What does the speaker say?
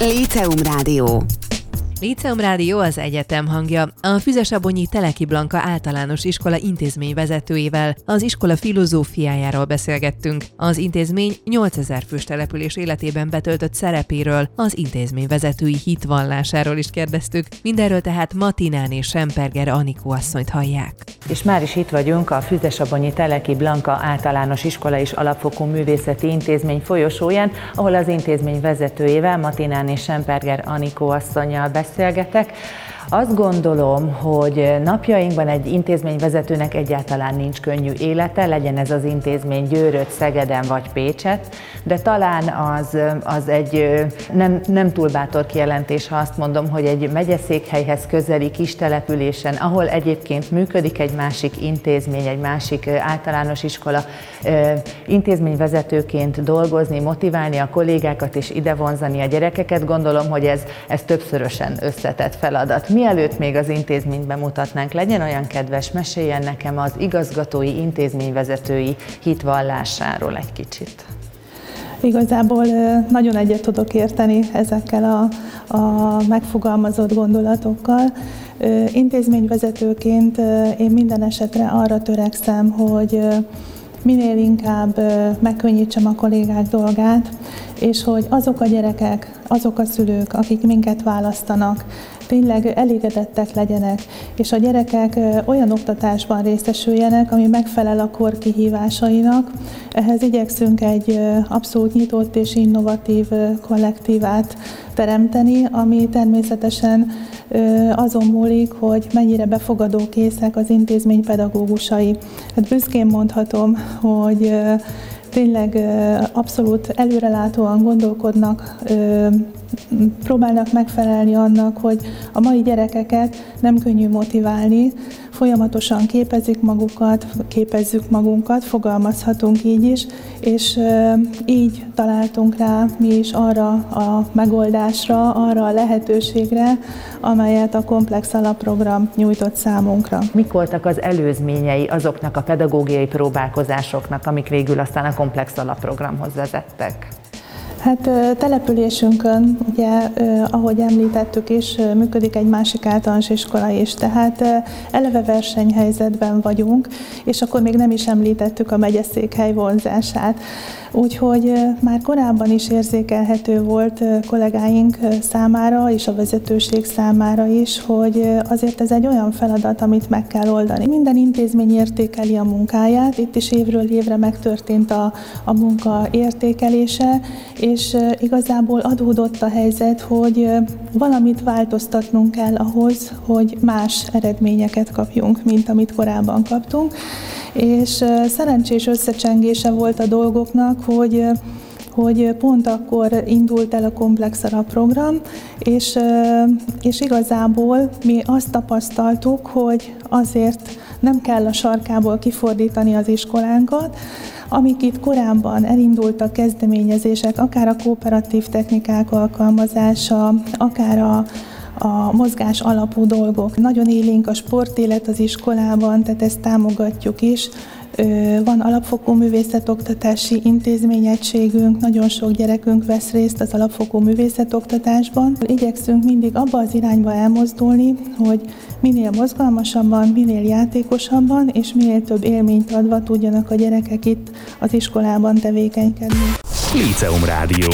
Líceum Rádió. Líceum Rádió az egyetem hangja. A Füzesabonyi Teleki Blanka általános iskola intézmény vezetőjével az iskola filozófiájáról beszélgettünk. Az intézmény 8000 fős település életében betöltött szerepéről, az intézmény vezetői hitvallásáról is kérdeztük. Mindenről tehát Matinán és Semperger Anikó asszonyt hallják. És már is itt vagyunk a Füzesabonyi Teleki Blanka általános iskola és alapfokú művészeti intézmény folyosóján, ahol az intézmény vezetőjével Matinán és Semperger Anikó asszonyjal beszélgetek. Azt gondolom, hogy napjainkban egy intézményvezetőnek egyáltalán nincs könnyű élete, legyen ez az intézmény Győröt, Szegeden vagy Pécset, de talán az, az egy nem, nem túl bátor kijelentés, ha azt mondom, hogy egy megyeszékhelyhez közeli kis településen, ahol egyébként működik egy másik intézmény, egy másik általános iskola, intézményvezetőként dolgozni, motiválni a kollégákat és ide vonzani a gyerekeket, gondolom, hogy ez, ez többszörösen összetett feladat. Mielőtt még az intézményt bemutatnánk, legyen olyan kedves, meséljen nekem az igazgatói intézményvezetői hitvallásáról egy kicsit. Igazából nagyon egyet tudok érteni ezekkel a, a megfogalmazott gondolatokkal. Intézményvezetőként én minden esetre arra törekszem, hogy minél inkább megkönnyítsem a kollégák dolgát, és hogy azok a gyerekek, azok a szülők, akik minket választanak, tényleg elégedettek legyenek, és a gyerekek olyan oktatásban részesüljenek, ami megfelel a kor kihívásainak. Ehhez igyekszünk egy abszolút nyitott és innovatív kollektívát teremteni, ami természetesen azon múlik, hogy mennyire befogadókészek az intézmény pedagógusai. Hát büszkén mondhatom, hogy tényleg abszolút előrelátóan gondolkodnak, próbálnak megfelelni annak, hogy a mai gyerekeket nem könnyű motiválni, folyamatosan képezik magukat, képezzük magunkat, fogalmazhatunk így is, és így találtunk rá mi is arra a megoldásra, arra a lehetőségre, amelyet a komplex alapprogram nyújtott számunkra. Mik voltak az előzményei azoknak a pedagógiai próbálkozásoknak, amik végül aztán a komplex alapprogramhoz vezettek? Hát településünkön, ugye, ahogy említettük is, működik egy másik általános iskola is, tehát eleve versenyhelyzetben vagyunk, és akkor még nem is említettük a megyeszékhely vonzását. Úgyhogy már korábban is érzékelhető volt kollégáink számára és a vezetőség számára is, hogy azért ez egy olyan feladat, amit meg kell oldani. Minden intézmény értékeli a munkáját, itt is évről évre megtörtént a, a munka értékelése, és igazából adódott a helyzet, hogy valamit változtatnunk kell ahhoz, hogy más eredményeket kapjunk, mint amit korábban kaptunk. És szerencsés összecsengése volt a dolgoknak, hogy hogy pont akkor indult el a komplex program, és, és igazából mi azt tapasztaltuk, hogy azért nem kell a sarkából kifordítani az iskolánkat, amik itt korábban elindultak kezdeményezések, akár a kooperatív technikák alkalmazása, akár a, a mozgás alapú dolgok. Nagyon élénk a sportélet az iskolában, tehát ezt támogatjuk is. Van alapfokú művészetoktatási intézményegységünk, nagyon sok gyerekünk vesz részt az alapfokú művészetoktatásban. Igyekszünk mindig abba az irányba elmozdulni, hogy minél mozgalmasabban, minél játékosabban és minél több élményt adva tudjanak a gyerekek itt az iskolában tevékenykedni. Líceum Rádió.